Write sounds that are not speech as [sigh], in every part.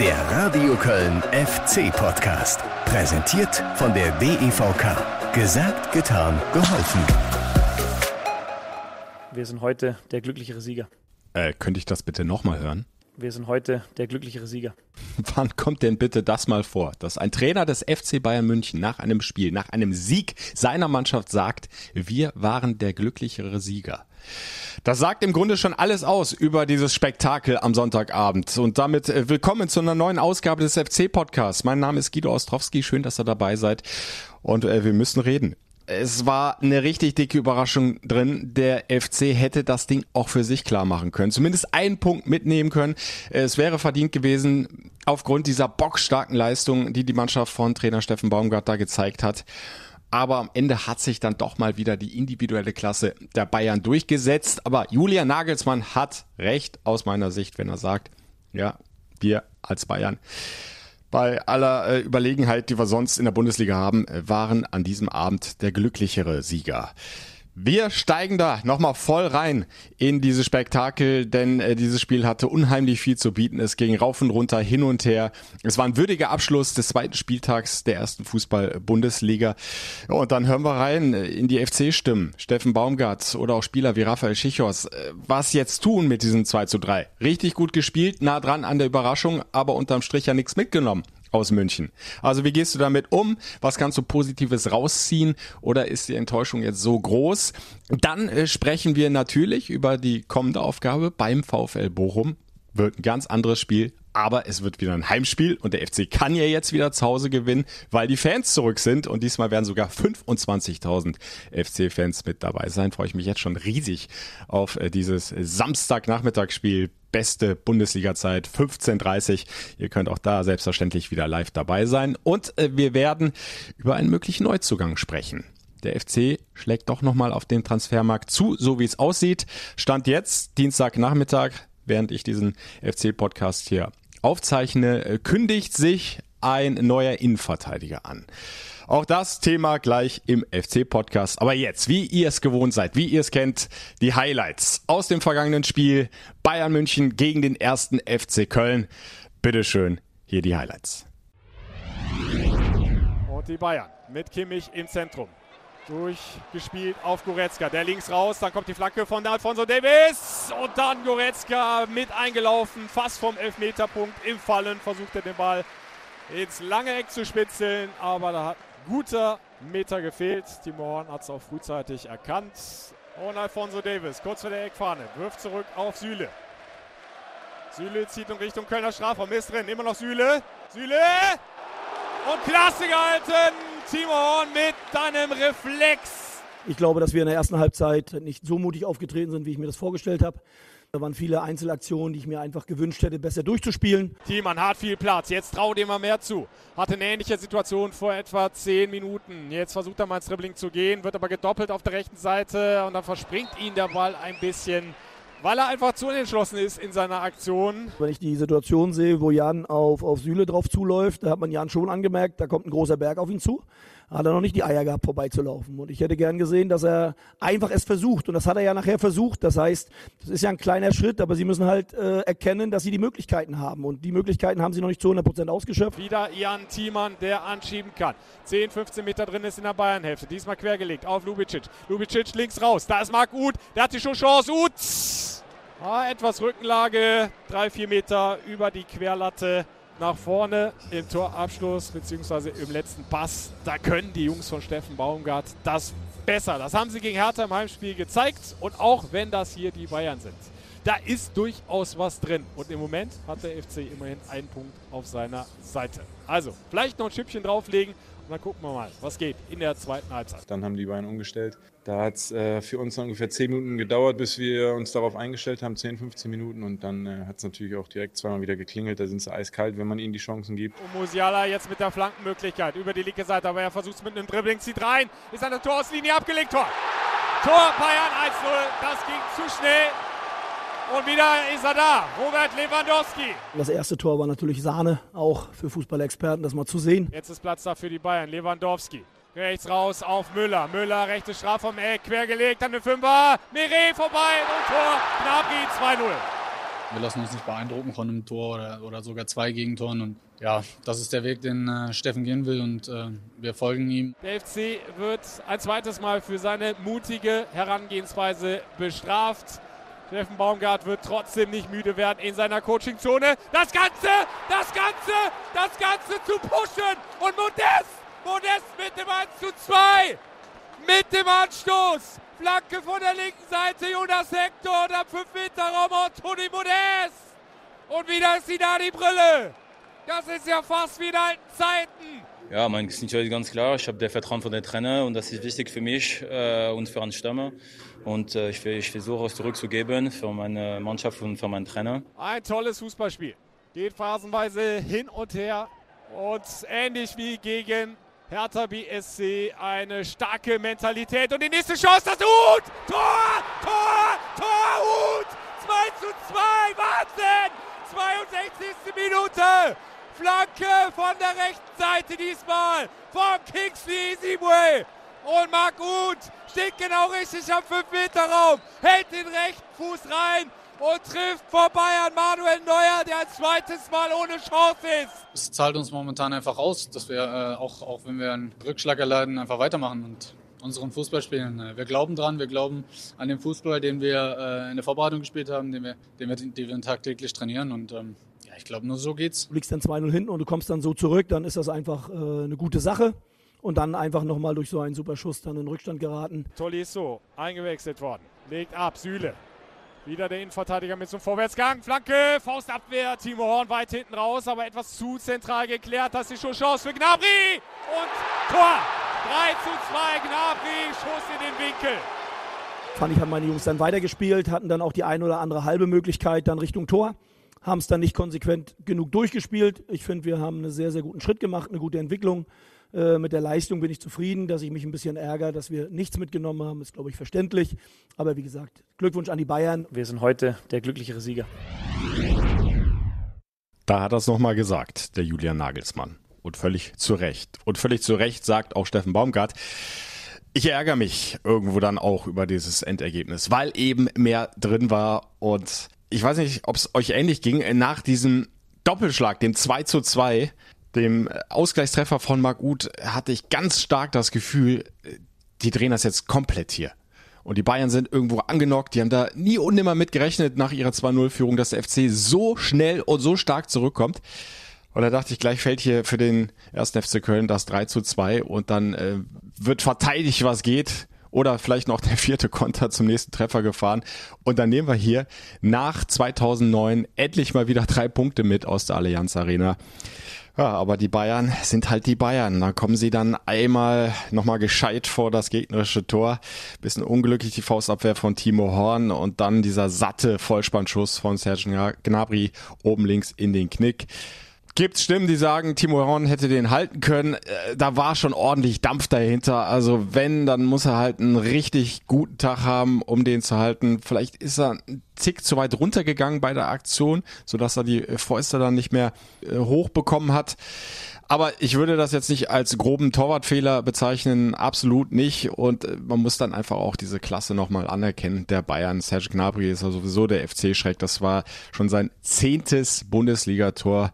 Der Radio Köln FC Podcast. Präsentiert von der DEVK. Gesagt, getan, geholfen. Wir sind heute der glücklichere Sieger. Äh, könnte ich das bitte nochmal hören? Wir sind heute der glücklichere Sieger. [laughs] Wann kommt denn bitte das mal vor, dass ein Trainer des FC Bayern München nach einem Spiel, nach einem Sieg seiner Mannschaft sagt, wir waren der glücklichere Sieger? Das sagt im Grunde schon alles aus über dieses Spektakel am Sonntagabend. Und damit äh, willkommen zu einer neuen Ausgabe des FC-Podcasts. Mein Name ist Guido Ostrowski. Schön, dass ihr dabei seid. Und äh, wir müssen reden es war eine richtig dicke Überraschung drin. Der FC hätte das Ding auch für sich klar machen können. Zumindest einen Punkt mitnehmen können. Es wäre verdient gewesen aufgrund dieser bockstarken Leistung, die die Mannschaft von Trainer Steffen Baumgart da gezeigt hat. Aber am Ende hat sich dann doch mal wieder die individuelle Klasse der Bayern durchgesetzt. Aber Julian Nagelsmann hat recht aus meiner Sicht, wenn er sagt, ja, wir als Bayern bei aller äh, Überlegenheit, die wir sonst in der Bundesliga haben, äh, waren an diesem Abend der glücklichere Sieger. Wir steigen da nochmal voll rein in dieses Spektakel, denn äh, dieses Spiel hatte unheimlich viel zu bieten. Es ging rauf und runter, hin und her. Es war ein würdiger Abschluss des zweiten Spieltags der ersten Fußball-Bundesliga. Und dann hören wir rein in die FC-Stimmen. Steffen Baumgart oder auch Spieler wie Raphael Schichos. Äh, was jetzt tun mit diesem 2 zu 3? Richtig gut gespielt, nah dran an der Überraschung, aber unterm Strich ja nichts mitgenommen aus München. Also wie gehst du damit um? Was kannst du Positives rausziehen? Oder ist die Enttäuschung jetzt so groß? Dann äh, sprechen wir natürlich über die kommende Aufgabe beim VfL Bochum. Wird ein ganz anderes Spiel, aber es wird wieder ein Heimspiel und der FC kann ja jetzt wieder zu Hause gewinnen, weil die Fans zurück sind und diesmal werden sogar 25.000 FC-Fans mit dabei sein. Freue ich mich jetzt schon riesig auf äh, dieses Samstagnachmittagsspiel beste Bundesliga-Zeit 15.30. Ihr könnt auch da selbstverständlich wieder live dabei sein. Und äh, wir werden über einen möglichen Neuzugang sprechen. Der FC schlägt doch nochmal auf den Transfermarkt zu, so wie es aussieht. Stand jetzt, Dienstagnachmittag, während ich diesen FC-Podcast hier aufzeichne, äh, kündigt sich ein neuer Innenverteidiger an. Auch das Thema gleich im FC-Podcast. Aber jetzt, wie ihr es gewohnt seid, wie ihr es kennt, die Highlights aus dem vergangenen Spiel Bayern München gegen den ersten FC Köln. Bitteschön, hier die Highlights. Und die Bayern mit Kimmich im Zentrum. Durchgespielt auf Goretzka. Der links raus, dann kommt die Flanke von Alfonso Davis. Und dann Goretzka mit eingelaufen, fast vom Elfmeterpunkt im Fallen. Versucht er den Ball ins lange Eck zu spitzeln, aber da hat guter Meter gefehlt. Timo Horn hat es auch frühzeitig erkannt. Und Alfonso Davis, kurz vor der Eckfahne, wirft zurück auf Süle. Süle zieht in Richtung Kölner Strafraum, ist drin, immer noch Süle. Süle! Und klasse gehalten, Timo Horn mit einem Reflex. Ich glaube, dass wir in der ersten Halbzeit nicht so mutig aufgetreten sind, wie ich mir das vorgestellt habe. Da waren viele Einzelaktionen, die ich mir einfach gewünscht hätte, besser durchzuspielen. Thiemann hat viel Platz. Jetzt traut ihm mal mehr zu. Hatte eine ähnliche Situation vor etwa zehn Minuten. Jetzt versucht er mal ins Dribbling zu gehen, wird aber gedoppelt auf der rechten Seite und dann verspringt ihn der Ball ein bisschen weil er einfach zu unentschlossen ist in seiner Aktion. Wenn ich die Situation sehe, wo Jan auf, auf Süle drauf zuläuft, da hat man Jan schon angemerkt, da kommt ein großer Berg auf ihn zu. Hat er noch nicht die Eier gehabt, vorbeizulaufen. Und ich hätte gern gesehen, dass er einfach es versucht. Und das hat er ja nachher versucht. Das heißt, das ist ja ein kleiner Schritt, aber sie müssen halt äh, erkennen, dass sie die Möglichkeiten haben. Und die Möglichkeiten haben sie noch nicht zu 100 Prozent ausgeschöpft. Wieder Jan Thiemann, der anschieben kann. 10, 15 Meter drin ist in der Bayernhälfte. Diesmal quergelegt auf Lubicic. Lubicic links raus. Da ist Marc Uth. Der hat die schon Chance. Uth! Ah, etwas Rückenlage, drei, vier Meter über die Querlatte nach vorne im Torabschluss bzw. im letzten Pass. Da können die Jungs von Steffen Baumgart das besser. Das haben sie gegen Hertha im Heimspiel gezeigt und auch wenn das hier die Bayern sind. Da ist durchaus was drin. Und im Moment hat der FC immerhin einen Punkt auf seiner Seite. Also, vielleicht noch ein Schüppchen drauflegen und dann gucken wir mal, was geht in der zweiten Halbzeit. Dann haben die Bayern umgestellt. Da hat es äh, für uns ungefähr 10 Minuten gedauert, bis wir uns darauf eingestellt haben, 10, 15 Minuten. Und dann äh, hat es natürlich auch direkt zweimal wieder geklingelt. Da sind sie eiskalt, wenn man ihnen die Chancen gibt. Und Musiala jetzt mit der Flankenmöglichkeit über die linke Seite, aber er versucht es mit einem Dribbling, zieht rein, ist an der Torauslinie abgelegt, Tor. Tor Bayern 1-0, das ging zu schnell. Und wieder ist er da, Robert Lewandowski. Das erste Tor war natürlich Sahne, auch für Fußballexperten, das mal zu sehen. Jetzt ist Platz da für die Bayern, Lewandowski. Rechts raus auf Müller. Müller, rechte Strafe vom Eck, quergelegt, dann eine Fünfer. Mire vorbei und Tor. Gnabry 2-0. Wir lassen uns nicht beeindrucken von einem Tor oder, oder sogar zwei Gegentoren. Und ja, das ist der Weg, den äh, Steffen gehen will und äh, wir folgen ihm. Der FC wird ein zweites Mal für seine mutige Herangehensweise bestraft. Steffen Baumgart wird trotzdem nicht müde werden in seiner Coachingzone. Das Ganze, das Ganze, das Ganze zu pushen. Und Modest, Modest mit dem 1 zu 2. Mit dem Anstoß. Flanke von der linken Seite, Jonas Hector und am 5-Meter-Raum Toni Modest. Und wieder ist sie da die Brille. Das ist ja fast wie in alten Zeiten. Ja, mein Gesicht ist ganz klar. Ich habe der Vertrauen von den Trainer und das ist wichtig für mich äh, und für einen Stamme. Und äh, ich, ich versuche es zurückzugeben für meine Mannschaft und für meinen Trainer. Ein tolles Fußballspiel. Geht phasenweise hin und her. Und ähnlich wie gegen Hertha BSC eine starke Mentalität. Und die nächste Chance, das Hut! Tor! Tor! Tor! Hut! 2 zu 2! Wahnsinn! 62. Minute! Flanke von der rechten Seite diesmal von Kingsley Easyway. Und Marc Uth steht genau richtig am 5-Meter-Raum, hält den rechten Fuß rein und trifft vorbei an Manuel Neuer, der ein zweites Mal ohne Chance ist. Es zahlt uns momentan einfach aus, dass wir äh, auch, auch wenn wir einen Rückschlag erleiden, einfach weitermachen und unseren Fußball spielen. Wir glauben dran, wir glauben an den Fußball, den wir äh, in der Vorbereitung gespielt haben, den wir, den wir, den wir tagtäglich trainieren und ähm, ja, ich glaube, nur so geht's. Du liegst dann 2-0 hinten und du kommst dann so zurück, dann ist das einfach äh, eine gute Sache und dann einfach nochmal durch so einen super Schuss dann in Rückstand geraten. Tolisso eingewechselt worden, legt ab, Süle. Wieder der Innenverteidiger mit zum Vorwärtsgang. Flanke, Faustabwehr, Timo Horn weit hinten raus, aber etwas zu zentral geklärt. Das ist schon Chance für Gnabry und Tor. 3 zu 2, Gnabry, Schuss in den Winkel. Fand ich, haben meine Jungs dann weitergespielt, hatten dann auch die ein oder andere halbe Möglichkeit dann Richtung Tor haben es dann nicht konsequent genug durchgespielt. Ich finde, wir haben einen sehr, sehr guten Schritt gemacht, eine gute Entwicklung. Äh, mit der Leistung bin ich zufrieden, dass ich mich ein bisschen ärgere, dass wir nichts mitgenommen haben, ist, glaube ich, verständlich. Aber wie gesagt, Glückwunsch an die Bayern. Wir sind heute der glücklichere Sieger. Da hat er es nochmal gesagt, der Julian Nagelsmann. Und völlig zu Recht. Und völlig zu Recht sagt auch Steffen Baumgart, ich ärgere mich irgendwo dann auch über dieses Endergebnis, weil eben mehr drin war und ich weiß nicht, ob es euch ähnlich ging, nach diesem Doppelschlag, dem 2 zu 2, dem Ausgleichstreffer von Marc Uth, hatte ich ganz stark das Gefühl, die drehen das jetzt komplett hier. Und die Bayern sind irgendwo angenockt. Die haben da nie und nimmer mit gerechnet nach ihrer 2-0-Führung, dass der FC so schnell und so stark zurückkommt. Und da dachte ich, gleich fällt hier für den ersten FC Köln das 3 zu 2 und dann äh, wird verteidigt, was geht oder vielleicht noch der vierte Konter zum nächsten Treffer gefahren. Und dann nehmen wir hier nach 2009 endlich mal wieder drei Punkte mit aus der Allianz Arena. Ja, aber die Bayern sind halt die Bayern. Da kommen sie dann einmal nochmal gescheit vor das gegnerische Tor. Bisschen unglücklich die Faustabwehr von Timo Horn und dann dieser satte Vollspannschuss von Serge Gnabry oben links in den Knick. Gibt Stimmen, die sagen, Timo Horn hätte den halten können. Äh, da war schon ordentlich Dampf dahinter. Also wenn, dann muss er halt einen richtig guten Tag haben, um den zu halten. Vielleicht ist er ein Tick zu weit runtergegangen bei der Aktion, sodass er die Fäuste dann nicht mehr äh, hochbekommen hat. Aber ich würde das jetzt nicht als groben Torwartfehler bezeichnen, absolut nicht. Und äh, man muss dann einfach auch diese Klasse nochmal anerkennen. Der Bayern, Serge Gnabry ist ja sowieso der FC-Schreck. Das war schon sein zehntes Bundesligator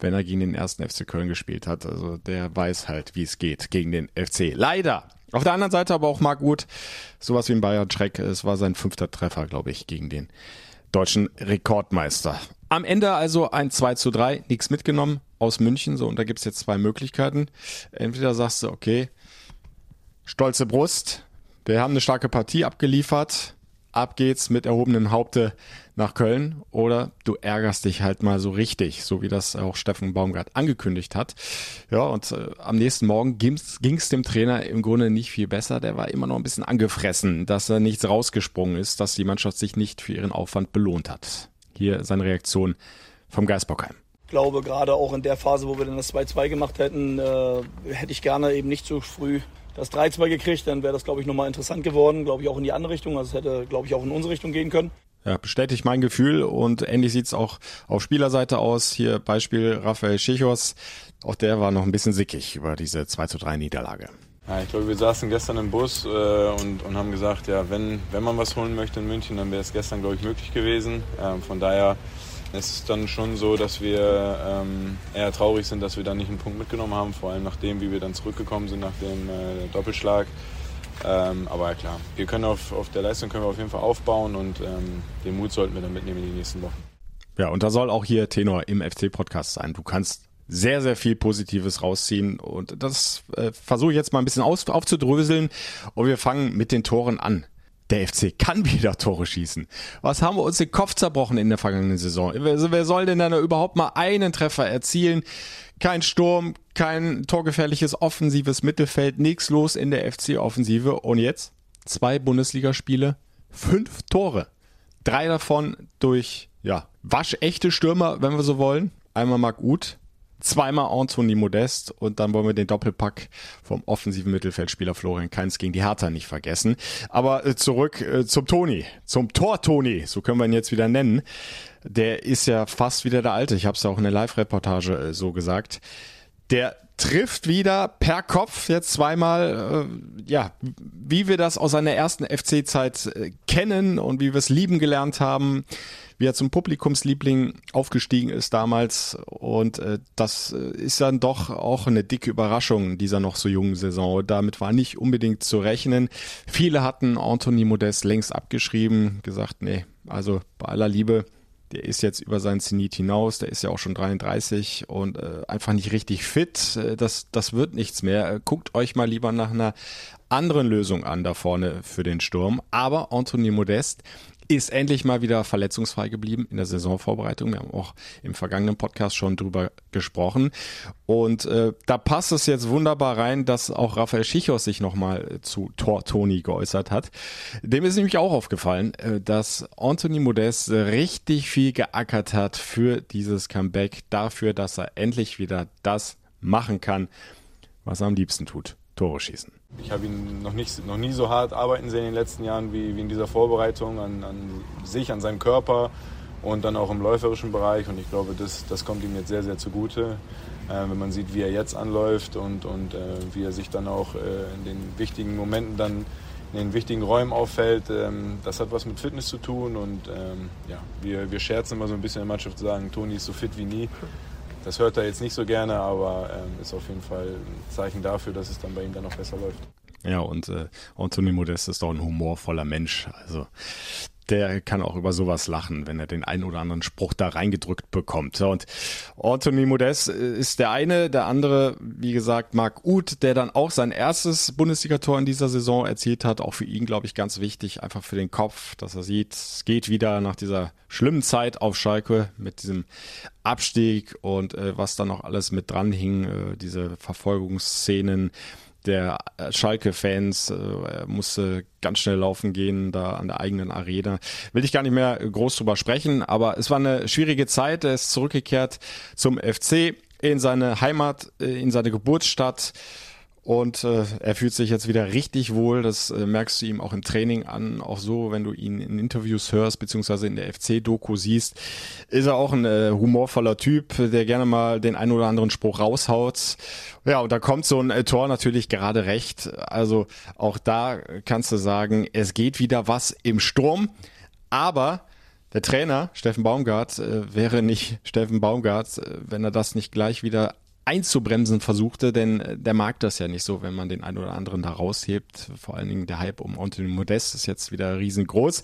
wenn er gegen den ersten FC Köln gespielt hat. Also der weiß halt, wie es geht gegen den FC. Leider. Auf der anderen Seite aber auch Marc Gut, sowas wie ein Bayern Schreck. Es war sein fünfter Treffer, glaube ich, gegen den deutschen Rekordmeister. Am Ende also ein 2 zu 3, nichts mitgenommen aus München. So, und da gibt es jetzt zwei Möglichkeiten. Entweder sagst du, okay, stolze Brust, wir haben eine starke Partie abgeliefert, ab geht's mit erhobenem Haupte nach Köln oder du ärgerst dich halt mal so richtig, so wie das auch Steffen Baumgart angekündigt hat. Ja, und äh, am nächsten Morgen ging es dem Trainer im Grunde nicht viel besser. Der war immer noch ein bisschen angefressen, dass er nichts rausgesprungen ist, dass die Mannschaft sich nicht für ihren Aufwand belohnt hat. Hier seine Reaktion vom Geisbockheim. Ich glaube, gerade auch in der Phase, wo wir dann das 2-2 gemacht hätten, äh, hätte ich gerne eben nicht so früh das 3-2 gekriegt, dann wäre das, glaube ich, nochmal interessant geworden, glaube ich, auch in die andere Richtung. Also es hätte, glaube ich, auch in unsere Richtung gehen können. Ja, bestätigt mein Gefühl und ähnlich sieht's auch auf Spielerseite aus. Hier Beispiel Rafael Schichos. Auch der war noch ein bisschen sickig über diese 2 zu 3 Niederlage. Ja, ich glaube, wir saßen gestern im Bus äh, und, und haben gesagt, ja, wenn, wenn man was holen möchte in München, dann wäre es gestern, glaube ich, möglich gewesen. Ähm, von daher ist es dann schon so, dass wir ähm, eher traurig sind, dass wir da nicht einen Punkt mitgenommen haben, vor allem nachdem, wie wir dann zurückgekommen sind nach dem äh, Doppelschlag. Ähm, aber ja, klar, wir können auf, auf der Leistung können wir auf jeden Fall aufbauen und ähm, den Mut sollten wir dann mitnehmen in die nächsten Wochen. Ja, und da soll auch hier Tenor im FC-Podcast sein. Du kannst sehr, sehr viel Positives rausziehen. Und das äh, versuche ich jetzt mal ein bisschen aus, aufzudröseln. Und wir fangen mit den Toren an. Der FC kann wieder Tore schießen. Was haben wir uns den Kopf zerbrochen in der vergangenen Saison? Wer, soll denn dann überhaupt mal einen Treffer erzielen? Kein Sturm, kein torgefährliches offensives Mittelfeld, nichts los in der FC-Offensive. Und jetzt zwei Bundesligaspiele, fünf Tore. Drei davon durch, ja, waschechte Stürmer, wenn wir so wollen. Einmal Marc Uth, zweimal Anthony Modest und dann wollen wir den Doppelpack vom offensiven Mittelfeldspieler Florian Kainz gegen die Hertha nicht vergessen. Aber äh, zurück äh, zum Toni, zum Tor Toni, so können wir ihn jetzt wieder nennen. Der ist ja fast wieder der Alte. Ich habe es ja auch in der Live-Reportage äh, so gesagt. Der trifft wieder per Kopf jetzt zweimal, äh, ja, wie wir das aus seiner ersten FC-Zeit äh, kennen und wie wir es lieben gelernt haben, wie er zum Publikumsliebling aufgestiegen ist damals und äh, das äh, ist dann doch auch eine dicke Überraschung dieser noch so jungen Saison. Damit war nicht unbedingt zu rechnen. Viele hatten Anthony Modest längst abgeschrieben, gesagt, nee, also bei aller Liebe, der ist jetzt über seinen Zenit hinaus, der ist ja auch schon 33 und äh, einfach nicht richtig fit. Äh, das, das wird nichts mehr. Äh, guckt euch mal lieber nach einer anderen Lösung an da vorne für den Sturm. Aber Anthony Modest ist endlich mal wieder verletzungsfrei geblieben in der Saisonvorbereitung. Wir haben auch im vergangenen Podcast schon drüber gesprochen. Und äh, da passt es jetzt wunderbar rein, dass auch Raphael Schichos sich nochmal zu Tor Toni geäußert hat. Dem ist nämlich auch aufgefallen, äh, dass Anthony Modest richtig viel geackert hat für dieses Comeback, dafür, dass er endlich wieder das machen kann, was er am liebsten tut. Tore schießen. Ich habe ihn noch, nicht, noch nie so hart arbeiten sehen in den letzten Jahren wie, wie in dieser Vorbereitung an, an sich, an seinem Körper und dann auch im läuferischen Bereich. Und ich glaube, das, das kommt ihm jetzt sehr, sehr zugute, äh, wenn man sieht, wie er jetzt anläuft und, und äh, wie er sich dann auch äh, in den wichtigen Momenten dann in den wichtigen Räumen auffällt. Ähm, das hat was mit Fitness zu tun und ähm, ja, wir, wir scherzen immer so ein bisschen in der Mannschaft, sagen, Toni ist so fit wie nie. Das hört er jetzt nicht so gerne, aber ähm, ist auf jeden Fall ein Zeichen dafür, dass es dann bei ihm dann noch besser läuft. Ja, und äh, Anthony Modest ist doch ein humorvoller Mensch. Also der kann auch über sowas lachen, wenn er den einen oder anderen Spruch da reingedrückt bekommt. Und Anthony Modest ist der eine, der andere, wie gesagt, Marc Uth, der dann auch sein erstes Bundesligator in dieser Saison erzielt hat. Auch für ihn, glaube ich, ganz wichtig, einfach für den Kopf, dass er sieht, es geht wieder nach dieser schlimmen Zeit auf Schalke mit diesem Abstieg und äh, was da noch alles mit dran hing, äh, diese Verfolgungsszenen der äh, Schalke-Fans äh, musste ganz schnell laufen gehen, da an der eigenen Arena. Will ich gar nicht mehr groß drüber sprechen, aber es war eine schwierige Zeit. Er ist zurückgekehrt zum FC in seine Heimat, äh, in seine Geburtsstadt und äh, er fühlt sich jetzt wieder richtig wohl. Das äh, merkst du ihm auch im Training an. Auch so, wenn du ihn in Interviews hörst, beziehungsweise in der FC-Doku siehst, ist er auch ein äh, humorvoller Typ, der gerne mal den einen oder anderen Spruch raushaut. Ja, und da kommt so ein äh, Tor natürlich gerade recht. Also auch da kannst du sagen, es geht wieder was im Sturm. Aber der Trainer, Steffen Baumgart, äh, wäre nicht Steffen Baumgart, äh, wenn er das nicht gleich wieder einzubremsen versuchte, denn äh, der mag das ja nicht so, wenn man den einen oder anderen da raushebt. Vor allen Dingen der Hype um Anthony Modest ist jetzt wieder riesengroß.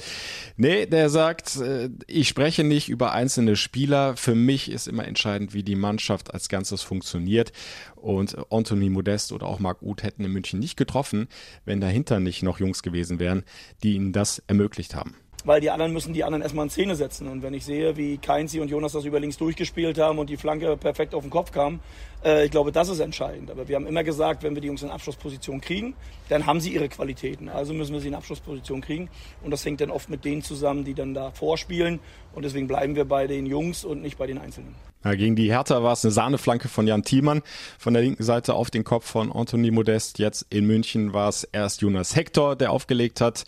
Nee, der sagt, äh, ich spreche nicht über einzelne Spieler. Für mich ist immer entscheidend, wie die Mannschaft als Ganzes funktioniert. Und Anthony Modest oder auch Marc Uth hätten in München nicht getroffen, wenn dahinter nicht noch Jungs gewesen wären, die ihnen das ermöglicht haben weil die anderen müssen die anderen erstmal in Szene setzen. Und wenn ich sehe, wie Keinzi und Jonas das über links durchgespielt haben und die Flanke perfekt auf den Kopf kam, äh, ich glaube, das ist entscheidend. Aber wir haben immer gesagt, wenn wir die Jungs in Abschlussposition kriegen, dann haben sie ihre Qualitäten. Also müssen wir sie in Abschlussposition kriegen. Und das hängt dann oft mit denen zusammen, die dann da vorspielen. Und deswegen bleiben wir bei den Jungs und nicht bei den Einzelnen. Ja, gegen die Hertha war es eine Sahneflanke von Jan Thiemann von der linken Seite auf den Kopf von Anthony Modest. Jetzt in München war es erst Jonas Hector, der aufgelegt hat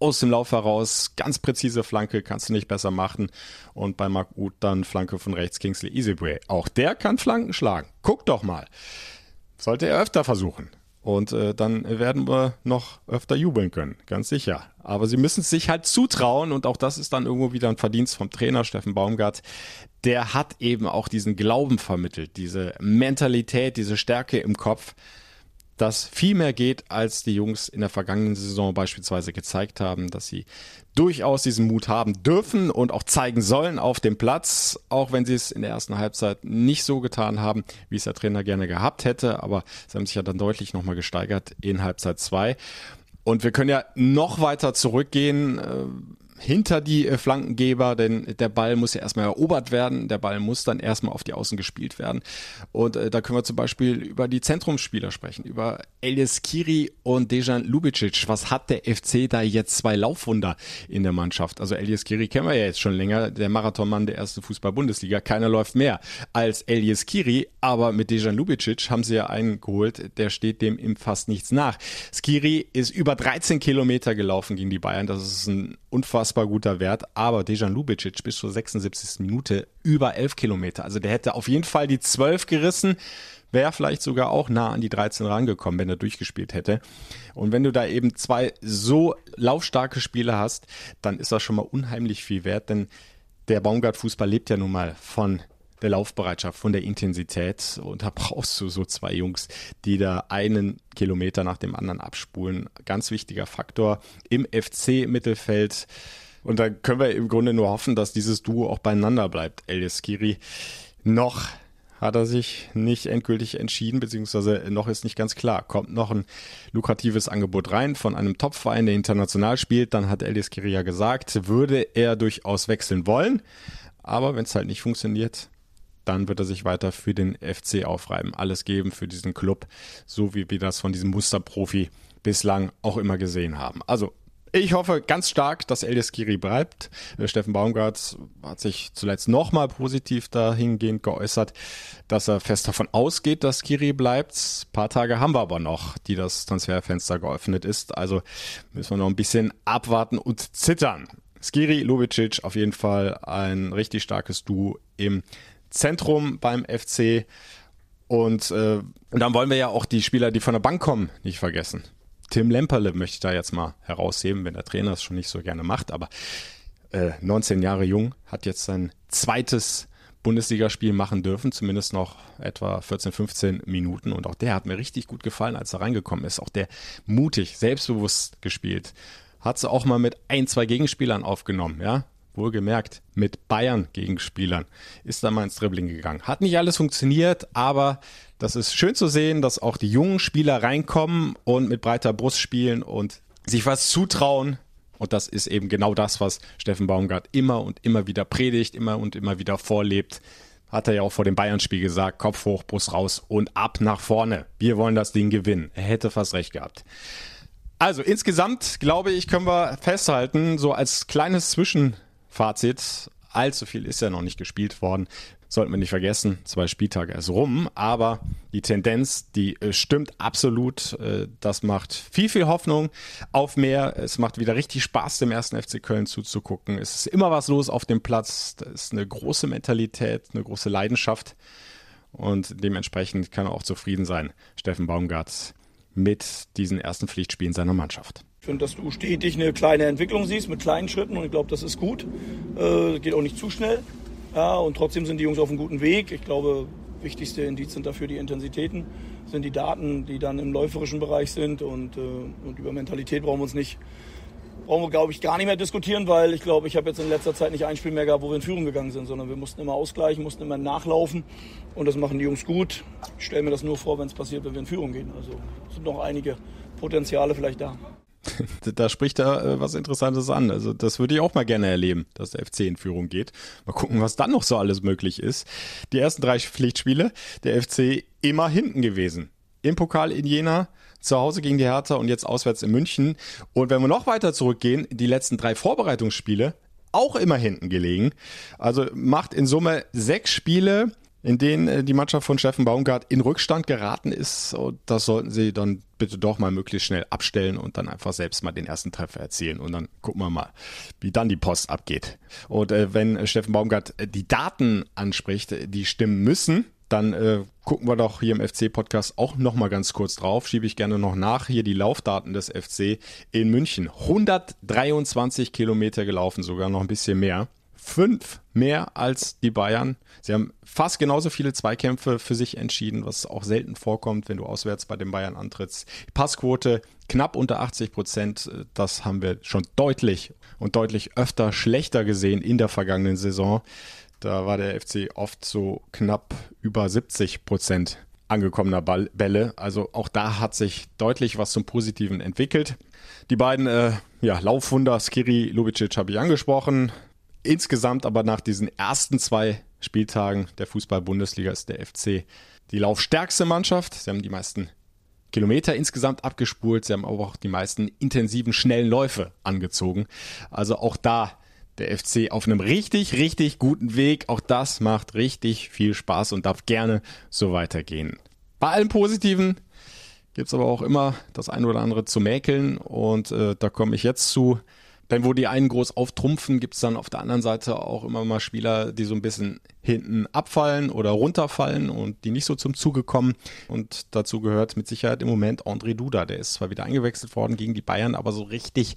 aus dem Lauf heraus, ganz präzise Flanke, kannst du nicht besser machen. Und bei Marc Uth dann Flanke von rechts Kingsley Easyway. Auch der kann Flanken schlagen. Guck doch mal. Sollte er öfter versuchen. Und äh, dann werden wir noch öfter jubeln können, ganz sicher. Aber sie müssen es sich halt zutrauen und auch das ist dann irgendwo wieder ein Verdienst vom Trainer Steffen Baumgart. Der hat eben auch diesen Glauben vermittelt, diese Mentalität, diese Stärke im Kopf dass viel mehr geht, als die Jungs in der vergangenen Saison beispielsweise gezeigt haben, dass sie durchaus diesen Mut haben dürfen und auch zeigen sollen auf dem Platz, auch wenn sie es in der ersten Halbzeit nicht so getan haben, wie es der Trainer gerne gehabt hätte, aber sie haben sich ja dann deutlich nochmal gesteigert in Halbzeit zwei. Und wir können ja noch weiter zurückgehen. Hinter die äh, Flankengeber, denn der Ball muss ja erstmal erobert werden, der Ball muss dann erstmal auf die Außen gespielt werden. Und äh, da können wir zum Beispiel über die Zentrumsspieler sprechen, über Elias Kiri und Dejan Lubicic. Was hat der FC da jetzt zwei Laufwunder in der Mannschaft? Also Elias Kiri kennen wir ja jetzt schon länger, der Marathonmann der ersten Fußball-Bundesliga. Keiner läuft mehr als Elias Kiri, aber mit Dejan Lubicic haben sie ja einen geholt, der steht dem im fast nichts nach. Skiri ist über 13 Kilometer gelaufen gegen die Bayern. Das ist ein unfassbar guter Wert. Aber Dejan Lubicic bis zur 76. Minute über 11 Kilometer. Also der hätte auf jeden Fall die 12 gerissen. Wäre vielleicht sogar auch nah an die 13 rangekommen, wenn er durchgespielt hätte. Und wenn du da eben zwei so laufstarke Spieler hast, dann ist das schon mal unheimlich viel wert, denn der Baumgart-Fußball lebt ja nun mal von der Laufbereitschaft, von der Intensität. Und da brauchst du so zwei Jungs, die da einen Kilometer nach dem anderen abspulen. Ganz wichtiger Faktor im FC-Mittelfeld. Und da können wir im Grunde nur hoffen, dass dieses Duo auch beieinander bleibt. Elias Kiri noch hat er sich nicht endgültig entschieden, beziehungsweise noch ist nicht ganz klar. Kommt noch ein lukratives Angebot rein von einem Topverein, der international spielt, dann hat Elias Kiri ja gesagt, würde er durchaus wechseln wollen. Aber wenn es halt nicht funktioniert, dann wird er sich weiter für den FC aufreiben, alles geben für diesen Club, so wie wir das von diesem Musterprofi bislang auch immer gesehen haben. Also ich hoffe ganz stark, dass Elias Kiri bleibt. Äh, Steffen Baumgart hat sich zuletzt nochmal positiv dahingehend geäußert, dass er fest davon ausgeht, dass Kiri bleibt. Ein paar Tage haben wir aber noch, die das Transferfenster geöffnet ist. Also müssen wir noch ein bisschen abwarten und zittern. Skiri, Lubicic auf jeden Fall ein richtig starkes Duo im Zentrum beim FC. Und, äh, und dann wollen wir ja auch die Spieler, die von der Bank kommen, nicht vergessen. Tim Lemperle möchte ich da jetzt mal herausheben, wenn der Trainer es schon nicht so gerne macht, aber äh, 19 Jahre jung, hat jetzt sein zweites Bundesligaspiel machen dürfen, zumindest noch etwa 14, 15 Minuten. Und auch der hat mir richtig gut gefallen, als er reingekommen ist. Auch der mutig, selbstbewusst gespielt. Hat sie auch mal mit ein, zwei Gegenspielern aufgenommen, ja wohlgemerkt mit Bayern-Gegenspielern, ist da mal ins Dribbling gegangen. Hat nicht alles funktioniert, aber das ist schön zu sehen, dass auch die jungen Spieler reinkommen und mit breiter Brust spielen und sich was zutrauen. Und das ist eben genau das, was Steffen Baumgart immer und immer wieder predigt, immer und immer wieder vorlebt. Hat er ja auch vor dem Bayern-Spiel gesagt, Kopf hoch, Brust raus und ab nach vorne. Wir wollen das Ding gewinnen. Er hätte fast recht gehabt. Also insgesamt, glaube ich, können wir festhalten, so als kleines Zwischen Fazit, allzu viel ist ja noch nicht gespielt worden. Sollten wir nicht vergessen, zwei Spieltage ist rum, aber die Tendenz, die äh, stimmt absolut. Äh, das macht viel, viel Hoffnung auf mehr. Es macht wieder richtig Spaß, dem ersten FC Köln zuzugucken. Es ist immer was los auf dem Platz. Da ist eine große Mentalität, eine große Leidenschaft. Und dementsprechend kann er auch zufrieden sein, Steffen Baumgart, mit diesen ersten Pflichtspielen seiner Mannschaft. Ich finde, dass du stetig eine kleine Entwicklung siehst mit kleinen Schritten und ich glaube, das ist gut. Äh, geht auch nicht zu schnell. Ja, und trotzdem sind die Jungs auf einem guten Weg. Ich glaube, wichtigste Indiz sind dafür die Intensitäten, sind die Daten, die dann im läuferischen Bereich sind und, äh, und über Mentalität brauchen wir uns nicht, brauchen wir glaube ich gar nicht mehr diskutieren, weil ich glaube, ich habe jetzt in letzter Zeit nicht ein Spiel mehr gehabt, wo wir in Führung gegangen sind, sondern wir mussten immer ausgleichen, mussten immer nachlaufen und das machen die Jungs gut. Ich stelle mir das nur vor, wenn es passiert, wenn wir in Führung gehen. Also sind noch einige Potenziale vielleicht da. [laughs] da spricht er äh, was Interessantes an. Also das würde ich auch mal gerne erleben, dass der FC in Führung geht. Mal gucken, was dann noch so alles möglich ist. Die ersten drei Pflichtspiele, der FC immer hinten gewesen. Im Pokal in Jena, zu Hause gegen die Hertha und jetzt auswärts in München. Und wenn wir noch weiter zurückgehen, die letzten drei Vorbereitungsspiele, auch immer hinten gelegen. Also macht in Summe sechs Spiele in denen äh, die Mannschaft von Steffen Baumgart in Rückstand geraten ist. Und das sollten sie dann bitte doch mal möglichst schnell abstellen und dann einfach selbst mal den ersten Treffer erzielen. Und dann gucken wir mal, wie dann die Post abgeht. Und äh, wenn Steffen Baumgart äh, die Daten anspricht, die stimmen müssen, dann äh, gucken wir doch hier im FC-Podcast auch noch mal ganz kurz drauf. Schiebe ich gerne noch nach. Hier die Laufdaten des FC in München. 123 Kilometer gelaufen, sogar noch ein bisschen mehr. Fünf mehr als die Bayern. Sie haben fast genauso viele Zweikämpfe für sich entschieden, was auch selten vorkommt, wenn du auswärts bei den Bayern antrittst. Passquote knapp unter 80 Prozent. Das haben wir schon deutlich und deutlich öfter schlechter gesehen in der vergangenen Saison. Da war der FC oft so knapp über 70 Prozent angekommener Ball Bälle. Also auch da hat sich deutlich was zum Positiven entwickelt. Die beiden äh, ja, Laufwunder, Skiri Lubicic habe ich angesprochen. Insgesamt aber nach diesen ersten zwei Spieltagen der Fußball-Bundesliga ist der FC die laufstärkste Mannschaft. Sie haben die meisten Kilometer insgesamt abgespult. Sie haben aber auch die meisten intensiven, schnellen Läufe angezogen. Also auch da der FC auf einem richtig, richtig guten Weg. Auch das macht richtig viel Spaß und darf gerne so weitergehen. Bei allem Positiven gibt es aber auch immer das ein oder andere zu mäkeln und äh, da komme ich jetzt zu. Denn wo die einen groß auftrumpfen, gibt es dann auf der anderen Seite auch immer mal Spieler, die so ein bisschen hinten abfallen oder runterfallen und die nicht so zum Zuge kommen. Und dazu gehört mit Sicherheit im Moment André Duda. Der ist zwar wieder eingewechselt worden gegen die Bayern, aber so richtig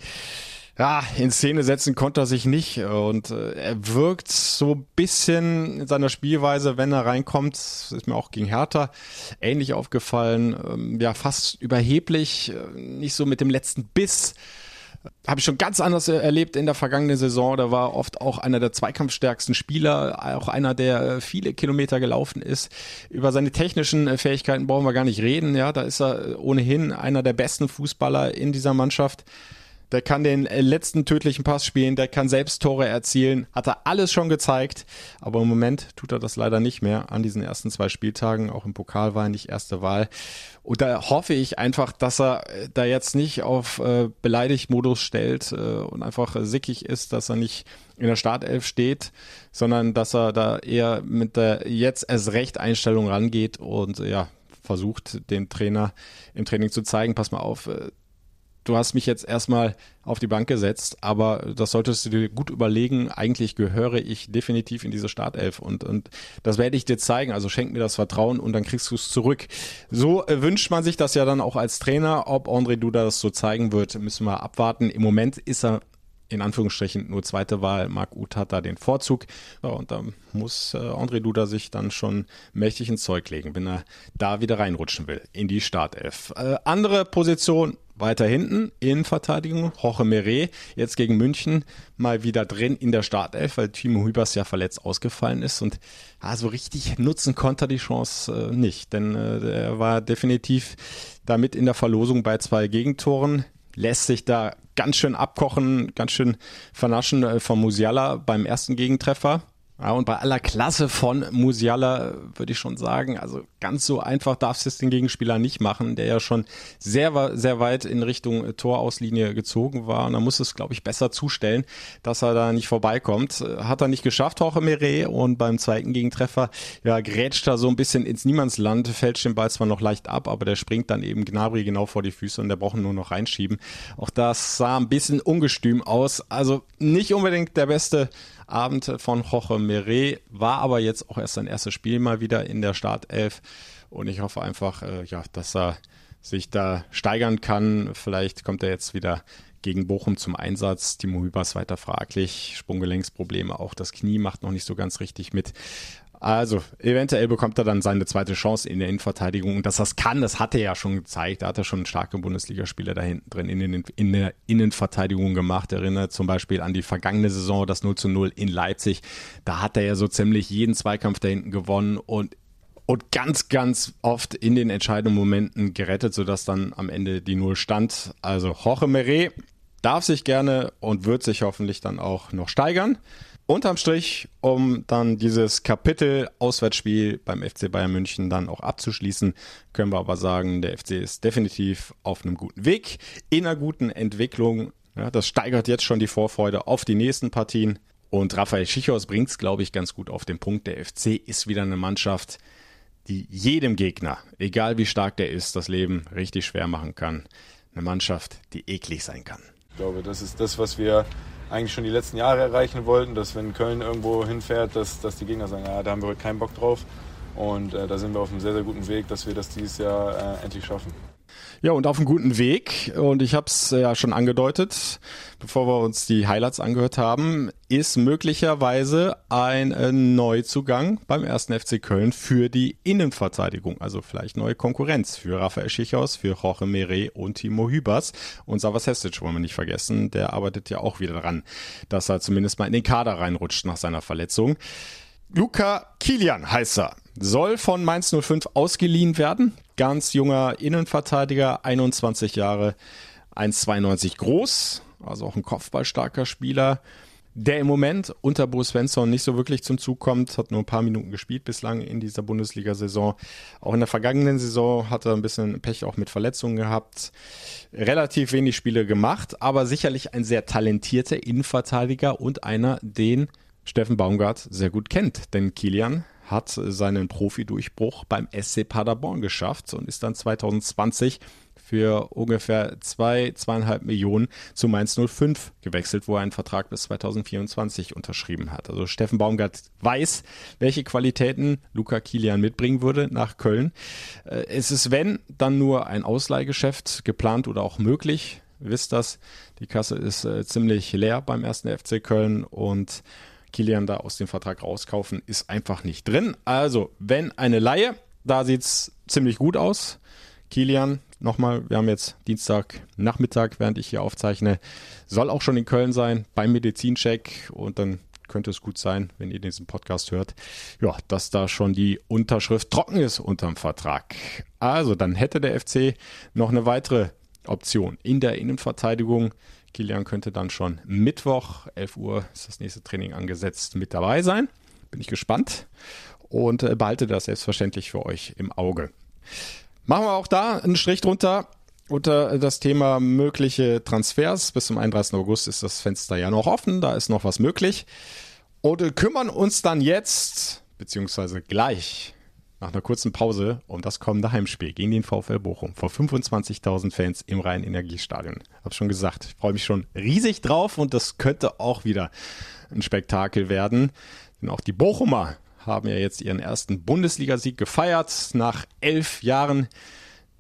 ja, in Szene setzen konnte er sich nicht und äh, er wirkt so ein bisschen in seiner Spielweise, wenn er reinkommt, ist mir auch gegen Hertha ähnlich aufgefallen, ähm, ja, fast überheblich, äh, nicht so mit dem letzten Biss. Habe ich schon ganz anders erlebt in der vergangenen Saison. Da war oft auch einer der zweikampfstärksten Spieler, auch einer, der äh, viele Kilometer gelaufen ist. Über seine technischen äh, Fähigkeiten brauchen wir gar nicht reden. Ja, da ist er äh, ohnehin einer der besten Fußballer in dieser Mannschaft der kann den äh, letzten tödlichen Pass spielen, der kann selbst Tore erzielen, hat er alles schon gezeigt, aber im Moment tut er das leider nicht mehr an diesen ersten zwei Spieltagen, auch im Pokal war er nicht erste Wahl. Und da hoffe ich einfach, dass er äh, da jetzt nicht auf äh, Beleidigmodus stellt äh, und einfach äh, sickig ist, dass er nicht in der Startelf steht, sondern dass er da eher mit der jetzt erst recht Einstellung rangeht und ja, versucht, dem Trainer im Training zu zeigen, pass mal auf, du hast mich jetzt erstmal auf die Bank gesetzt, aber das solltest du dir gut überlegen. Eigentlich gehöre ich definitiv in diese Startelf und, und das werde ich dir zeigen. Also schenk mir das Vertrauen und dann kriegst du es zurück. So äh, wünscht man sich das ja dann auch als Trainer. Ob André Duda das so zeigen wird, müssen wir abwarten. Im Moment ist er in Anführungsstrichen nur zweite Wahl. Marc Uth hat da den Vorzug. Ja, und da muss äh, André Duda sich dann schon mächtig ins Zeug legen, wenn er da wieder reinrutschen will in die Startelf. Äh, andere Position weiter hinten, Innenverteidigung, Jorge Meret, jetzt gegen München mal wieder drin in der Startelf, weil Timo Hübers ja verletzt ausgefallen ist und ja, so richtig nutzen konnte er die Chance äh, nicht, denn äh, er war definitiv damit in der Verlosung bei zwei Gegentoren, lässt sich da ganz schön abkochen, ganz schön vernaschen äh, von Musiala beim ersten Gegentreffer. Ja, und bei aller Klasse von Musiala würde ich schon sagen, also ganz so einfach darfst du es den Gegenspieler nicht machen, der ja schon sehr, sehr weit in Richtung äh, Torauslinie gezogen war. Und da muss es, glaube ich, besser zustellen, dass er da nicht vorbeikommt. Äh, hat er nicht geschafft, Jorge Meret. Und beim zweiten Gegentreffer, ja, grätscht er so ein bisschen ins Niemandsland, fälscht den Ball zwar noch leicht ab, aber der springt dann eben Gnabry genau vor die Füße und der braucht nur noch reinschieben. Auch das sah ein bisschen ungestüm aus. Also nicht unbedingt der beste Abend von Jorge Meret, war aber jetzt auch erst sein erstes Spiel mal wieder in der Startelf und ich hoffe einfach, äh, ja, dass er sich da steigern kann. Vielleicht kommt er jetzt wieder gegen Bochum zum Einsatz. Timo Hübers weiter fraglich. Sprunggelenksprobleme, auch das Knie macht noch nicht so ganz richtig mit. Also, eventuell bekommt er dann seine zweite Chance in der Innenverteidigung. Und dass das kann, das hat er ja schon gezeigt. Da hat er schon starke Bundesligaspieler da hinten drin in, den, in der Innenverteidigung gemacht. Erinnert zum Beispiel an die vergangene Saison, das 0 zu 0 in Leipzig. Da hat er ja so ziemlich jeden Zweikampf da hinten gewonnen und und ganz, ganz oft in den entscheidenden Momenten gerettet, sodass dann am Ende die Null stand. Also Jorge Meret darf sich gerne und wird sich hoffentlich dann auch noch steigern. Unterm Strich, um dann dieses Kapitel Auswärtsspiel beim FC Bayern München dann auch abzuschließen, können wir aber sagen, der FC ist definitiv auf einem guten Weg, in einer guten Entwicklung. Ja, das steigert jetzt schon die Vorfreude auf die nächsten Partien. Und Raphael Schichos bringt es, glaube ich, ganz gut auf den Punkt. Der FC ist wieder eine Mannschaft, die jedem Gegner, egal wie stark der ist, das Leben richtig schwer machen kann. Eine Mannschaft, die eklig sein kann. Ich glaube, das ist das, was wir eigentlich schon die letzten Jahre erreichen wollten, dass wenn Köln irgendwo hinfährt, dass, dass die Gegner sagen, ja, da haben wir keinen Bock drauf. Und äh, da sind wir auf einem sehr, sehr guten Weg, dass wir das dieses Jahr äh, endlich schaffen. Ja, und auf einem guten Weg, und ich habe es ja schon angedeutet, bevor wir uns die Highlights angehört haben, ist möglicherweise ein äh, Neuzugang beim ersten FC Köln für die Innenverteidigung. Also vielleicht neue Konkurrenz für Rafael Schichhaus, für Jorge Mere und Timo Hübers. Und Savas Hestic wollen wir nicht vergessen, der arbeitet ja auch wieder daran, dass er zumindest mal in den Kader reinrutscht nach seiner Verletzung. Luca Kilian heißt er. Soll von Mainz 05 ausgeliehen werden. Ganz junger Innenverteidiger, 21 Jahre, 1,92 groß, also auch ein kopfballstarker Spieler, der im Moment unter Bruce Svensson nicht so wirklich zum Zug kommt, hat nur ein paar Minuten gespielt bislang in dieser Bundesliga-Saison. Auch in der vergangenen Saison hat er ein bisschen Pech auch mit Verletzungen gehabt. Relativ wenig Spiele gemacht, aber sicherlich ein sehr talentierter Innenverteidiger und einer, den Steffen Baumgart sehr gut kennt. Denn Kilian hat seinen Profidurchbruch beim SC Paderborn geschafft und ist dann 2020 für ungefähr zwei, zweieinhalb Millionen zu Mainz 05 gewechselt, wo er einen Vertrag bis 2024 unterschrieben hat. Also Steffen Baumgart weiß, welche Qualitäten Luca Kilian mitbringen würde nach Köln. Äh, es ist, wenn, dann nur ein Ausleihgeschäft geplant oder auch möglich. Wisst das, die Kasse ist äh, ziemlich leer beim ersten FC Köln und Kilian da aus dem Vertrag rauskaufen, ist einfach nicht drin. Also, wenn eine Laie, da sieht es ziemlich gut aus. Kilian, nochmal, wir haben jetzt Dienstag Nachmittag, während ich hier aufzeichne, soll auch schon in Köln sein beim Medizincheck und dann könnte es gut sein, wenn ihr diesen Podcast hört, ja, dass da schon die Unterschrift trocken ist unterm Vertrag. Also, dann hätte der FC noch eine weitere Option in der Innenverteidigung. Kilian könnte dann schon Mittwoch, 11 Uhr ist das nächste Training angesetzt, mit dabei sein. Bin ich gespannt und äh, behalte das selbstverständlich für euch im Auge. Machen wir auch da einen Strich drunter unter das Thema mögliche Transfers. Bis zum 31. August ist das Fenster ja noch offen, da ist noch was möglich. Und kümmern uns dann jetzt, beziehungsweise gleich nach einer kurzen Pause um das kommende Heimspiel gegen den VfL Bochum vor 25.000 Fans im Rhein-Energiestadion. Hab schon gesagt, ich freue mich schon riesig drauf und das könnte auch wieder ein Spektakel werden. Denn auch die Bochumer haben ja jetzt ihren ersten Bundesligasieg gefeiert nach elf Jahren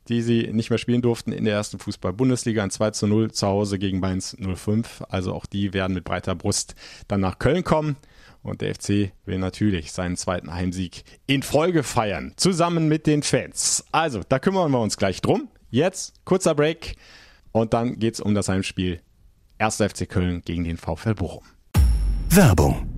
die sie nicht mehr spielen durften in der ersten Fußball-Bundesliga. Ein 2 zu 0 zu Hause gegen Mainz 05. Also auch die werden mit breiter Brust dann nach Köln kommen. Und der FC will natürlich seinen zweiten Heimsieg in Folge feiern, zusammen mit den Fans. Also, da kümmern wir uns gleich drum. Jetzt kurzer Break und dann geht's um das Heimspiel 1. FC Köln gegen den VfL Bochum. Werbung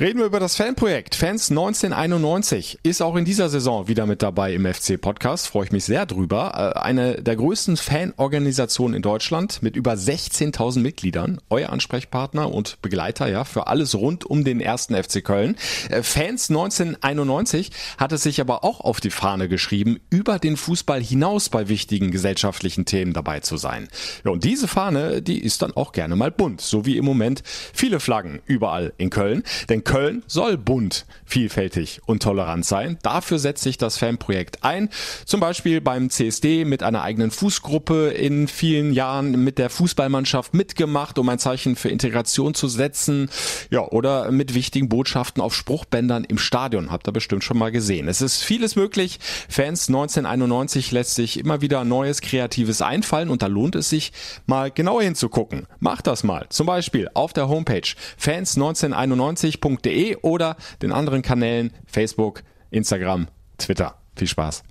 Reden wir über das Fanprojekt. Fans 1991 ist auch in dieser Saison wieder mit dabei im FC-Podcast. Freue ich mich sehr drüber. Äh, eine der größten Fanorganisationen in Deutschland mit über 16.000 Mitgliedern. Euer Ansprechpartner und Begleiter ja für alles rund um den ersten FC Köln. Äh, Fans 1991 hat es sich aber auch auf die Fahne geschrieben, über den Fußball hinaus bei wichtigen gesellschaftlichen Themen dabei zu sein. Ja, und diese Fahne, die ist dann auch gerne mal bunt, so wie im Moment viele Flaggen überall in Köln. Denn Köln soll bunt, vielfältig und tolerant sein. Dafür setzt sich das Fanprojekt ein. Zum Beispiel beim CSD mit einer eigenen Fußgruppe in vielen Jahren mit der Fußballmannschaft mitgemacht, um ein Zeichen für Integration zu setzen. Ja, oder mit wichtigen Botschaften auf Spruchbändern im Stadion. Habt ihr bestimmt schon mal gesehen. Es ist vieles möglich. Fans 1991 lässt sich immer wieder neues Kreatives einfallen und da lohnt es sich mal genauer hinzugucken. Macht das mal. Zum Beispiel auf der Homepage Fans 1991 20de oder den anderen Kanälen Facebook, Instagram, Twitter. Viel Spaß.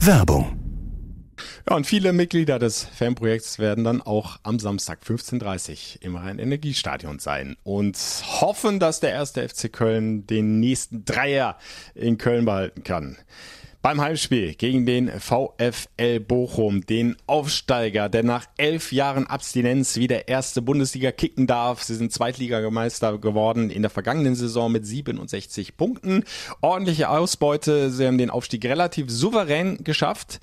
Werbung. Ja, und viele Mitglieder des Fanprojekts werden dann auch am Samstag 15.30 Uhr im Rhein-Energiestadion sein und hoffen, dass der erste FC Köln den nächsten Dreier in Köln behalten kann. Beim Heimspiel gegen den VfL Bochum, den Aufsteiger, der nach elf Jahren Abstinenz wieder erste Bundesliga kicken darf. Sie sind Zweitligameister geworden in der vergangenen Saison mit 67 Punkten. Ordentliche Ausbeute. Sie haben den Aufstieg relativ souverän geschafft.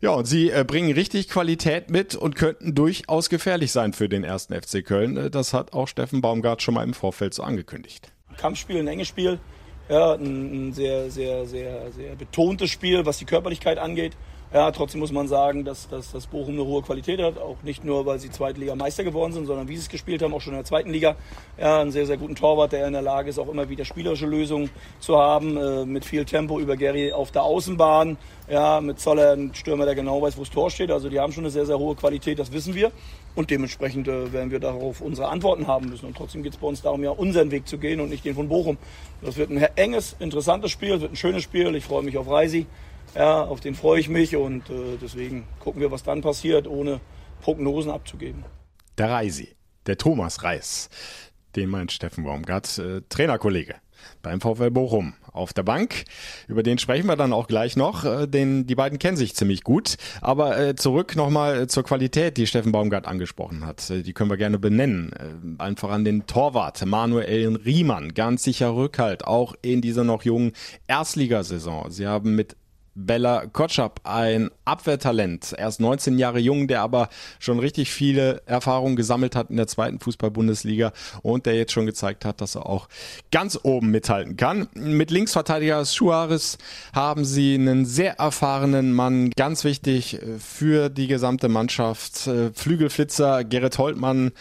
Ja, und sie äh, bringen richtig Qualität mit und könnten durchaus gefährlich sein für den ersten FC Köln. Äh, das hat auch Steffen Baumgart schon mal im Vorfeld so angekündigt. Kampfspiel, ein enges Spiel ja, ein, ein sehr, sehr, sehr, sehr betontes Spiel, was die Körperlichkeit angeht. Ja, trotzdem muss man sagen, dass, dass, dass Bochum eine hohe Qualität hat. Auch nicht nur, weil sie Zweitligameister geworden sind, sondern wie sie es gespielt haben, auch schon in der zweiten Liga. Ja, einen sehr, sehr guten Torwart, der in der Lage ist, auch immer wieder spielerische Lösungen zu haben. Äh, mit viel Tempo über Gary auf der Außenbahn. Ja, mit Zoller, ein Stürmer, der genau weiß, wo das Tor steht. Also die haben schon eine sehr, sehr hohe Qualität, das wissen wir. Und dementsprechend äh, werden wir darauf unsere Antworten haben müssen. Und trotzdem geht es bei uns darum, ja unseren Weg zu gehen und nicht den von Bochum. Das wird ein enges, interessantes Spiel, wird ein schönes Spiel. Ich freue mich auf Reisi. Ja, auf den freue ich mich und äh, deswegen gucken wir, was dann passiert, ohne Prognosen abzugeben. Der Reisi, der Thomas Reis, den meint Steffen Baumgart, äh, Trainerkollege beim VfL Bochum auf der Bank. Über den sprechen wir dann auch gleich noch. Äh, den, die beiden kennen sich ziemlich gut. Aber äh, zurück nochmal zur Qualität, die Steffen Baumgart angesprochen hat. Äh, die können wir gerne benennen. Äh, einfach an den Torwart Manuel Riemann. Ganz sicher Rückhalt, auch in dieser noch jungen Erstligasaison. Sie haben mit Bella Kotschap, ein Abwehrtalent. Er ist 19 Jahre jung, der aber schon richtig viele Erfahrungen gesammelt hat in der zweiten Fußball-Bundesliga und der jetzt schon gezeigt hat, dass er auch ganz oben mithalten kann. Mit Linksverteidiger Suarez haben sie einen sehr erfahrenen Mann, ganz wichtig für die gesamte Mannschaft. Flügelflitzer Gerrit Holtmann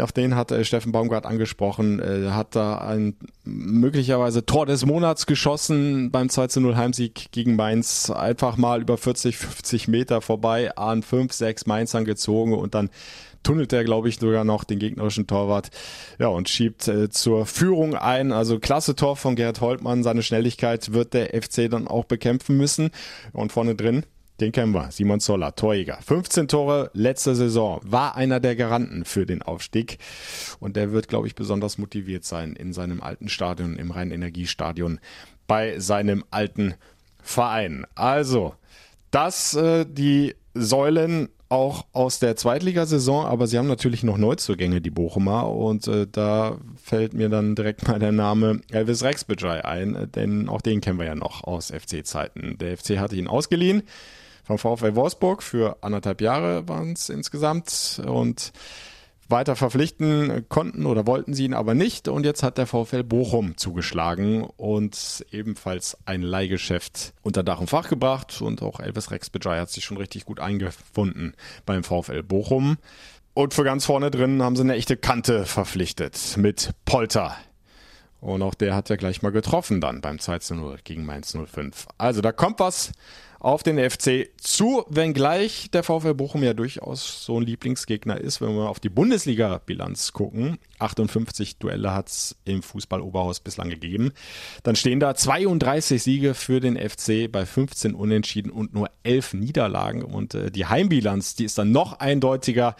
auf den hat äh, Steffen Baumgart angesprochen, äh, hat da ein möglicherweise Tor des Monats geschossen beim 2 zu 0 Heimsieg gegen Mainz. Einfach mal über 40, 50 Meter vorbei an 5, 6 Mainzern gezogen und dann tunnelt er, glaube ich, sogar noch den gegnerischen Torwart. Ja, und schiebt äh, zur Führung ein. Also klasse Tor von Gerhard Holtmann. Seine Schnelligkeit wird der FC dann auch bekämpfen müssen. Und vorne drin den kennen wir. Simon Zoller, Torjäger. 15 Tore letzte Saison. War einer der Garanten für den Aufstieg. Und der wird, glaube ich, besonders motiviert sein in seinem alten Stadion, im Rhein-Energiestadion, bei seinem alten Verein. Also, das äh, die Säulen auch aus der Zweitligasaison, aber sie haben natürlich noch Neuzugänge, die Bochumer. Und äh, da fällt mir dann direkt mal der Name Elvis Rexbejai ein, denn auch den kennen wir ja noch aus FC-Zeiten. Der FC hatte ihn ausgeliehen vom VfL Wolfsburg für anderthalb Jahre waren es insgesamt und weiter verpflichten konnten oder wollten sie ihn aber nicht und jetzt hat der VfL Bochum zugeschlagen und ebenfalls ein Leihgeschäft unter Dach und Fach gebracht und auch Elvis Rex Bejai hat sich schon richtig gut eingefunden beim VfL Bochum. Und für ganz vorne drin haben sie eine echte Kante verpflichtet mit Polter. Und auch der hat ja gleich mal getroffen dann beim 2 0 gegen Mainz 05. Also da kommt was auf den FC zu, wenngleich der VfL Bochum ja durchaus so ein Lieblingsgegner ist, wenn wir auf die Bundesliga-Bilanz gucken. 58 Duelle hat es im Fußball-Oberhaus bislang gegeben. Dann stehen da 32 Siege für den FC bei 15 Unentschieden und nur 11 Niederlagen. Und äh, die Heimbilanz, die ist dann noch eindeutiger.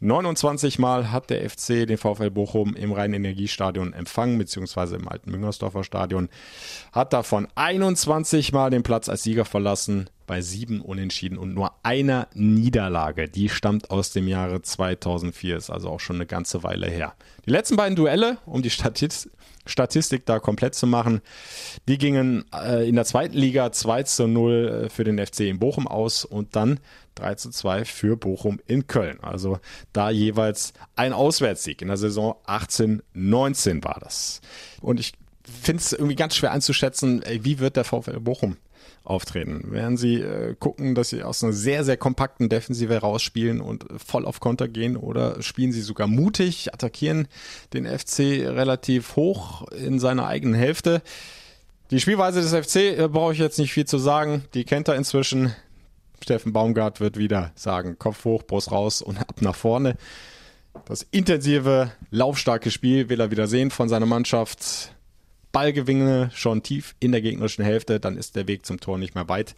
29 Mal hat der FC den VfL Bochum im Rhein-Energiestadion empfangen, beziehungsweise im alten Müngersdorfer Stadion. Hat davon 21 Mal den Platz als Sieger verlassen bei sieben Unentschieden und nur einer Niederlage. Die stammt aus dem Jahre 2004, ist also auch schon eine ganze Weile her. Die letzten beiden Duelle, um die Statistik, Statistik da komplett zu machen, die gingen äh, in der zweiten Liga 2 zu 0 äh, für den FC in Bochum aus und dann 3 zu 2 für Bochum in Köln. Also da jeweils ein Auswärtssieg. In der Saison 18-19 war das. Und ich finde es irgendwie ganz schwer einzuschätzen, wie wird der VfL Bochum auftreten. Werden sie äh, gucken, dass sie aus einer sehr, sehr kompakten Defensive rausspielen und voll auf Konter gehen oder spielen sie sogar mutig, attackieren den FC relativ hoch in seiner eigenen Hälfte. Die Spielweise des FC äh, brauche ich jetzt nicht viel zu sagen. Die kennt er inzwischen. Steffen Baumgart wird wieder sagen, Kopf hoch, Brust raus und ab nach vorne. Das intensive, laufstarke Spiel will er wieder sehen von seiner Mannschaft. Ballgewinne schon tief in der gegnerischen Hälfte, dann ist der Weg zum Tor nicht mehr weit.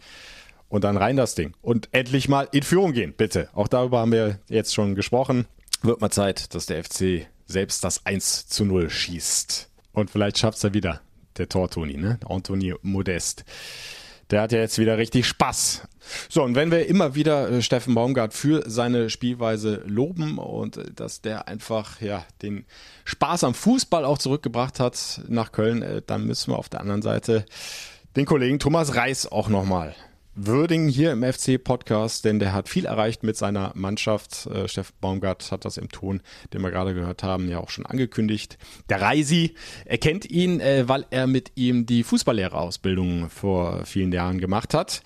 Und dann rein das Ding. Und endlich mal in Führung gehen, bitte. Auch darüber haben wir jetzt schon gesprochen. Wird mal Zeit, dass der FC selbst das 1 zu 0 schießt. Und vielleicht schafft es er wieder, der Tor-Toni, ne? Anthony Modest. Der hat ja jetzt wieder richtig Spaß. So, und wenn wir immer wieder äh, Steffen Baumgart für seine Spielweise loben und äh, dass der einfach ja den Spaß am Fußball auch zurückgebracht hat nach Köln, äh, dann müssen wir auf der anderen Seite den Kollegen Thomas Reis auch nochmal würdigen hier im FC-Podcast, denn der hat viel erreicht mit seiner Mannschaft. Steffen Baumgart hat das im Ton, den wir gerade gehört haben, ja auch schon angekündigt. Der Reisi erkennt ihn, weil er mit ihm die Fußballlehrerausbildung vor vielen Jahren gemacht hat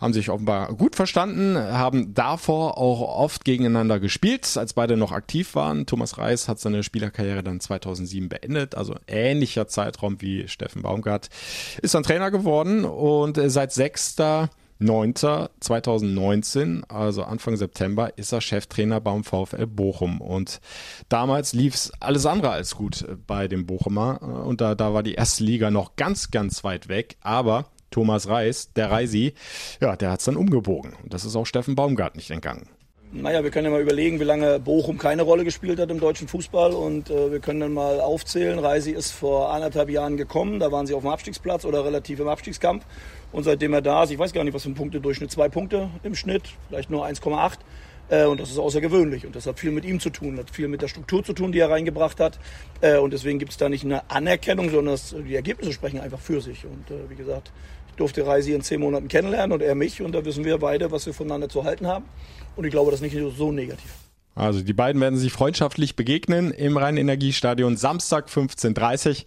haben sich offenbar gut verstanden, haben davor auch oft gegeneinander gespielt, als beide noch aktiv waren. Thomas Reis hat seine Spielerkarriere dann 2007 beendet, also ähnlicher Zeitraum wie Steffen Baumgart, ist dann Trainer geworden und seit 6. 9.2019, also Anfang September, ist er Cheftrainer beim VfL Bochum. Und damals lief es alles andere als gut bei dem Bochumer. Und da, da war die erste Liga noch ganz, ganz weit weg. Aber Thomas Reis, der Reisi, ja, der hat es dann umgebogen. Und das ist auch Steffen Baumgart nicht entgangen. Naja, wir können ja mal überlegen, wie lange Bochum keine Rolle gespielt hat im deutschen Fußball. Und äh, wir können dann mal aufzählen. Reisi ist vor anderthalb Jahren gekommen. Da waren sie auf dem Abstiegsplatz oder relativ im Abstiegskampf. Und seitdem er da ist, ich weiß gar nicht, was für ein Punktedurchschnitt, zwei Punkte im Schnitt, vielleicht nur 1,8. Äh, und das ist außergewöhnlich. Und das hat viel mit ihm zu tun, hat viel mit der Struktur zu tun, die er reingebracht hat. Äh, und deswegen gibt es da nicht eine Anerkennung, sondern die Ergebnisse sprechen einfach für sich. Und äh, wie gesagt, durfte Reisi in zehn Monaten kennenlernen und er mich. Und da wissen wir beide, was wir voneinander zu halten haben. Und ich glaube, das ist nicht so negativ. Also die beiden werden sich freundschaftlich begegnen im Rhein-Energiestadion Samstag 15.30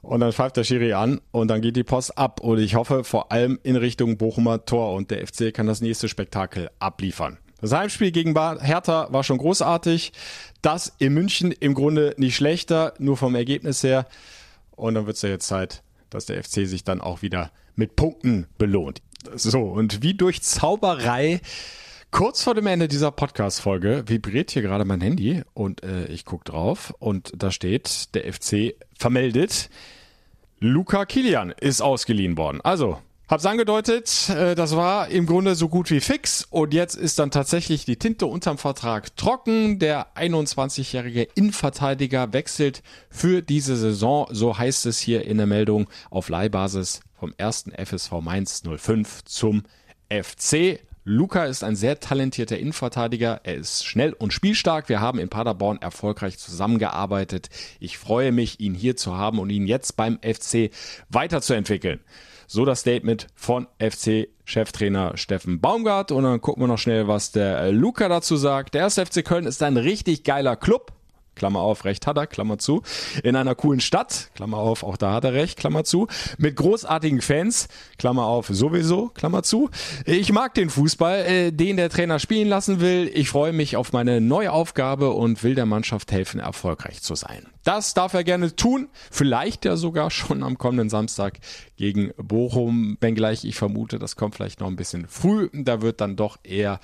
und dann pfeift der Schiri an und dann geht die Post ab. Und ich hoffe vor allem in Richtung Bochumer Tor und der FC kann das nächste Spektakel abliefern. Das Heimspiel gegen Hertha war schon großartig. Das in München im Grunde nicht schlechter, nur vom Ergebnis her. Und dann wird es ja jetzt Zeit, dass der FC sich dann auch wieder mit Punkten belohnt. So, und wie durch Zauberei Kurz vor dem Ende dieser Podcast-Folge vibriert hier gerade mein Handy und äh, ich gucke drauf und da steht, der FC vermeldet, Luca Kilian ist ausgeliehen worden. Also, hab's angedeutet, äh, das war im Grunde so gut wie fix und jetzt ist dann tatsächlich die Tinte unterm Vertrag trocken. Der 21-jährige Innenverteidiger wechselt für diese Saison, so heißt es hier in der Meldung, auf Leihbasis vom ersten FSV Mainz 05 zum FC. Luca ist ein sehr talentierter Innenverteidiger. Er ist schnell und spielstark. Wir haben in Paderborn erfolgreich zusammengearbeitet. Ich freue mich, ihn hier zu haben und ihn jetzt beim FC weiterzuentwickeln. So das Statement von FC-Cheftrainer Steffen Baumgart. Und dann gucken wir noch schnell, was der Luca dazu sagt. Der erste FC Köln ist ein richtig geiler Club. Klammer auf, recht hat er, Klammer zu, in einer coolen Stadt, Klammer auf, auch da hat er recht, Klammer zu, mit großartigen Fans, Klammer auf, sowieso, Klammer zu. Ich mag den Fußball, äh, den der Trainer spielen lassen will. Ich freue mich auf meine neue Aufgabe und will der Mannschaft helfen, erfolgreich zu sein. Das darf er gerne tun, vielleicht ja sogar schon am kommenden Samstag gegen Bochum, wenngleich ich vermute, das kommt vielleicht noch ein bisschen früh, da wird dann doch eher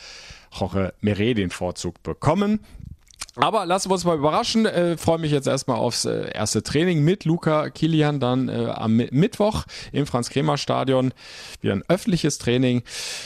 Jorge Meret den Vorzug bekommen. Aber lassen wir uns mal überraschen. Äh, Freue mich jetzt erstmal aufs äh, erste Training mit Luca Kilian dann äh, am Mittwoch im Franz-Kremer-Stadion. Wieder ein öffentliches Training.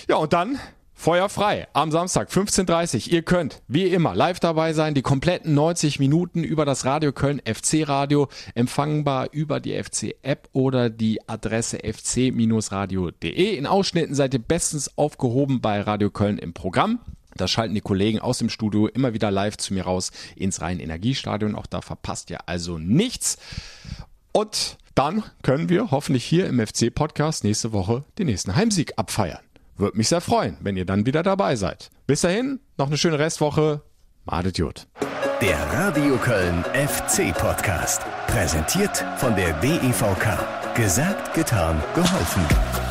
Ja, und dann Feuer frei am Samstag 15.30 Ihr könnt wie immer live dabei sein, die kompletten 90 Minuten über das Radio Köln FC Radio, empfangbar über die FC App oder die Adresse fc-radio.de. In Ausschnitten seid ihr bestens aufgehoben bei Radio Köln im Programm. Da schalten die Kollegen aus dem Studio immer wieder live zu mir raus ins Rhein-Energiestadion. Auch da verpasst ihr also nichts. Und dann können wir hoffentlich hier im FC-Podcast nächste Woche den nächsten Heimsieg abfeiern. Würde mich sehr freuen, wenn ihr dann wieder dabei seid. Bis dahin, noch eine schöne Restwoche. Madet Jod. Der Radio Köln FC Podcast. Präsentiert von der DEVK. Gesagt, getan, geholfen.